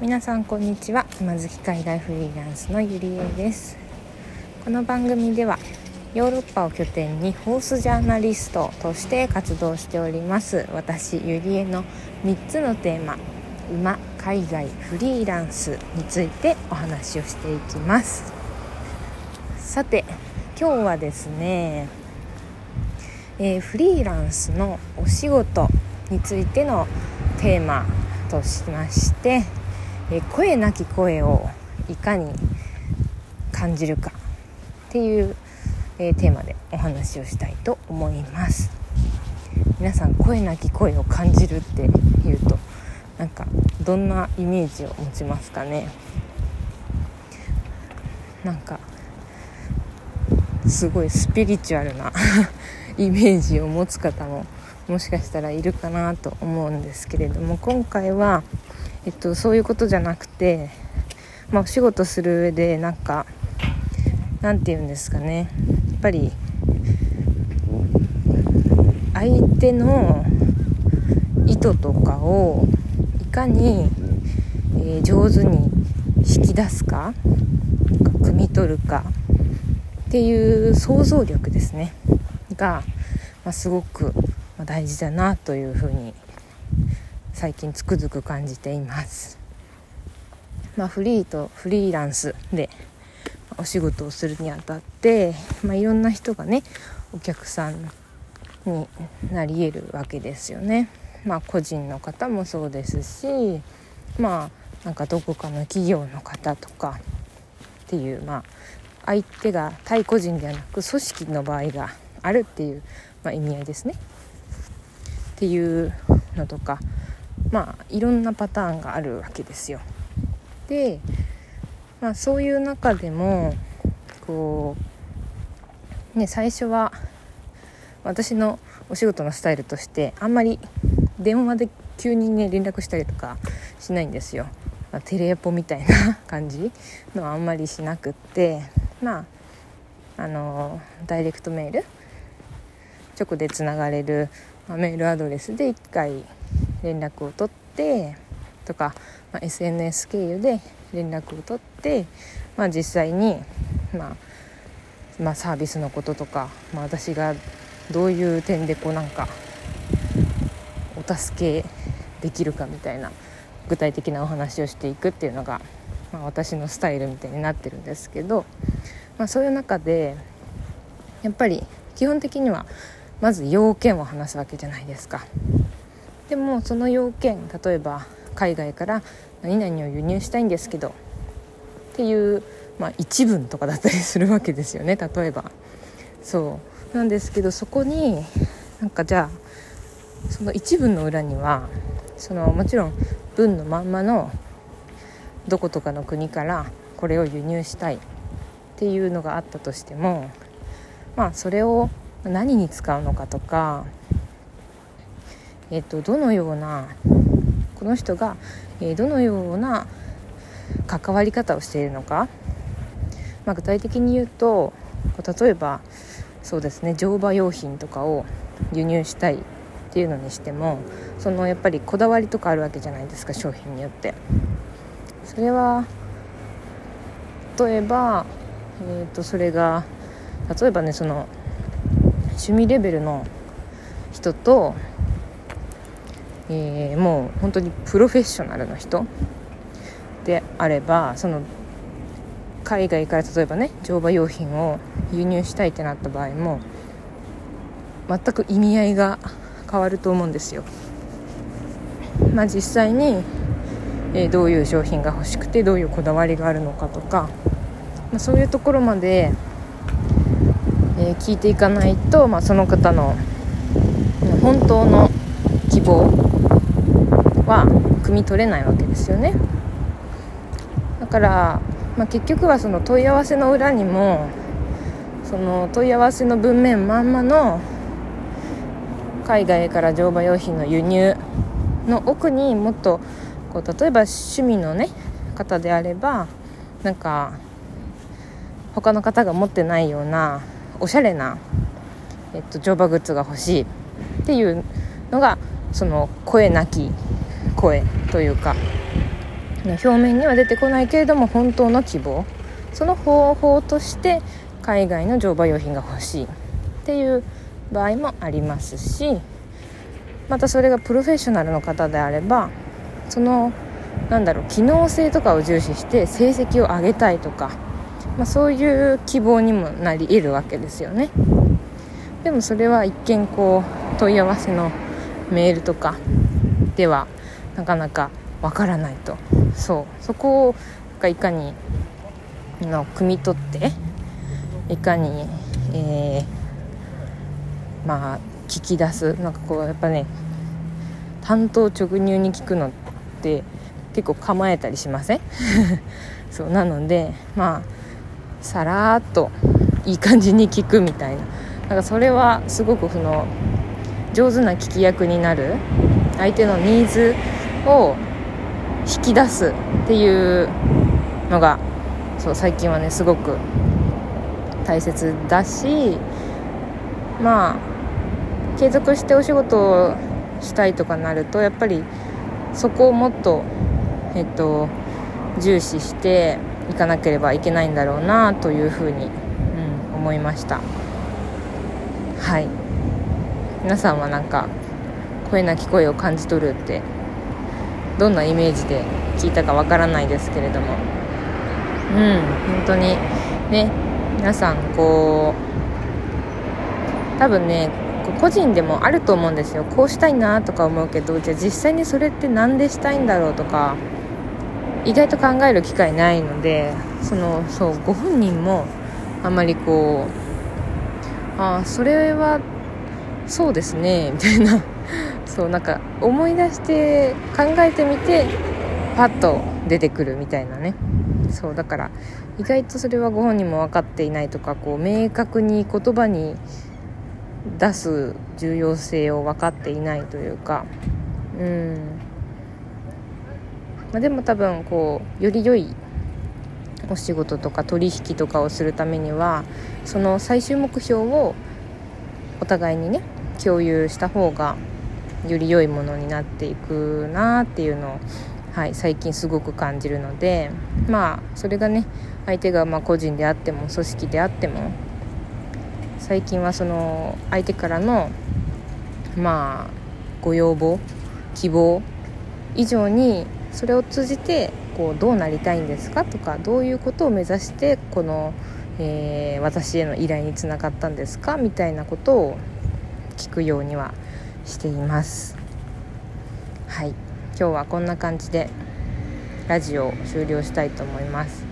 皆さんこんにちは。今月海外フリーランスのゆりえです。この番組ではヨーロッパを拠点にホースジャーナリストとして活動しております私ゆりえの3つのテーマ馬海外フリーランスについてお話をしていきます。さて今日はですね、えー、フリーランスのお仕事についてのテーマとしましてえ声なき声をいかに感じるかっていう、え、テーマでお話をしたいと思います。皆さん声なき声を感じるっていうとなんかどんなイメージを持ちますかね？なんかすごいスピリチュアルな イメージを持つ方ももしかしたらいるかなと思うんですけれども今回はえっと、そういうことじゃなくて、まあ、お仕事する上でなんかなんて言うんですかね。やっぱり相手の意図とかをいかに、えー、上手に引き出すか汲み取るかっていう想像力ですね。が、まあ、すごく大事だなというふうに最近つくづく感じています。まあ、フリーとフリーランスでお仕事をするにあたって、まあ、いろんな人がねお客さんになり得るわけですよね。まあ、個人の方もそうですしまあなんかどこかの企業の方とかっていうまあ相手が対個人ではなく組織の場合があるっていう、まあ、意味合いですね。っていうのとかまあいろんなパターンがあるわけですよ。で、まあ、そういう中でもこうね最初は私のお仕事のスタイルとしてあんまり電話で急にね連絡したりとかしないんですよ。ま、テレポみたいな感じのはあんまりしなくってまああのダイレクトメール？直でつながれる、ま、メールアドレスで1回連絡を取ってとか、まあ、SNS 経由で連絡を取って、まあ、実際に、まあ、まあ、サービスのこととか、まあ、私がどういう点でこうなんかお助けできるかみたいな具体的なお話をしていくっていうのが、まあ、私のスタイルみたいになってるんですけど、まあ、そういう中でやっぱり基本的にはまず要件を話すわけじゃないですか。でもその要件例えば海外から何々を輸入したいんですけどっていう、まあ、一文とかだったりするわけですよね例えば。そう。なんですけどそこになんかじゃあその一文の裏にはそのもちろん文のまんまのどことかの国からこれを輸入したいっていうのがあったとしてもまあそれを何に使うのかとかえーと、どのようなこの人が、えー、どのような関わり方をしているのか、まあ、具体的に言うと例えばそうですね乗馬用品とかを輸入したいっていうのにしてもそのやっぱりこだわりとかあるわけじゃないですか商品によって。それは例えば、えー、とそれが例えばねその趣味レベルの人とえー、もう本当にプロフェッショナルの人であればその海外から例えばね乗馬用品を輸入したいってなった場合も全く意味合いが変わると思うんですよ。まあ、実際に、えー、どういう商品が欲しくてどういうこだわりがあるのかとか、まあ、そういうところまで、えー、聞いていかないと、まあ、その方の本当の希望は汲み取れないわけですよね。だから、まあ、結局はその問い合わせの裏にもその問い合わせの文面まんまの海外から乗馬用品の輸入の奥にもっとこう例えば趣味のね方であればなんか他の方が持ってないようなおしゃれな、えっと、乗馬グッズが欲しいっていうのがその声なき声というか表面には出てこないけれども本当の希望。その方法として海外の乗馬用品が欲しいっていう場合もありますしまたそれがプロフェッショナルの方であればそのなんだろう機能性とかを重視して成績を上げたいとか、まあ、そういう希望にもなり得るわけですよね。でもそれは一見こう問い合わせのメールとかではなかなかわからないと。そう。そこをいかにの汲み取っていかに、えー、まあ聞き出す。なんかこうやっぱね単刀直入に聞くのって結構構えたりしません？そう。なのでまあさらっといい感じに聞くみたいな。なんかそれはすごくその上手な聞き役になる相手のニーズを引き出すっていうのがそう最近はねすごく大切だしまあ継続してお仕事をしたいとかなるとやっぱりそこをもっとえっと重視していかなければいけないんだろうなというふうに、うん、思いました。はい。皆さんはなんか声なき声を感じ取るってどんなイメージで聞いたかわからないですけれども。うん本当に。ね皆さんこう多分ね個人でもあると思うんですよ。こうしたいなとか思うけどじゃあ実際にそれって何でしたいんだろうとか意外と考える機会ないのでそのそうご本人もあまりこうああそれはそうですね。みたいな。そうなんか思い出して考えてみてパッと出てくるみたいなね。そうだから意外とそれはご本人も分かっていないとかこう明確に言葉に出す重要性を分かっていないというか。うん、まあ、でも多分こうより良いお仕事とか取引とかをするためにはその最終目標をお互いにね共有した方がより良いものになっていくなっていうのを、はい、最近すごく感じるのでまあそれがね相手がま個人であっても組織であっても最近はその相手からのまあご要望希望以上にそれを通じてこうどうなりたいんですかとかどういうことを目指してこの、えー、私への依頼につながったんですかみたいなことを聞くようにはしています。はい。今日はこんな感じでラジオを終了したいと思います。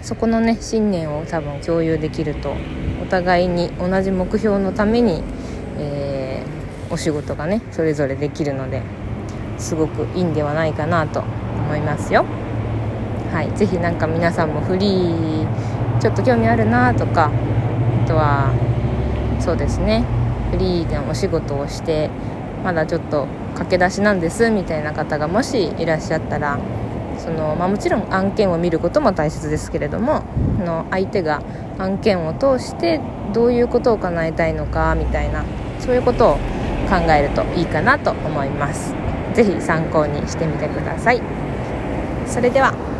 そこのね信念を多分共有できるとお互いに同じ目標のために、えー、お仕事がねそれぞれできるのですごくいいんではないかなと思いますよ。はい。是非何か皆さんもフリーちょっと興味あるなとかあとはそうですね。フリーでお仕事をしてまだちょっと駆け出しなんですみたいな方がもしいらっしゃったらその、まあ、もちろん案件を見ることも大切ですけれどもの相手が案件を通してどういうことを叶えたいのかみたいなそういうことを考えるといいかなと思います。是非参考にしてみてください。それでは。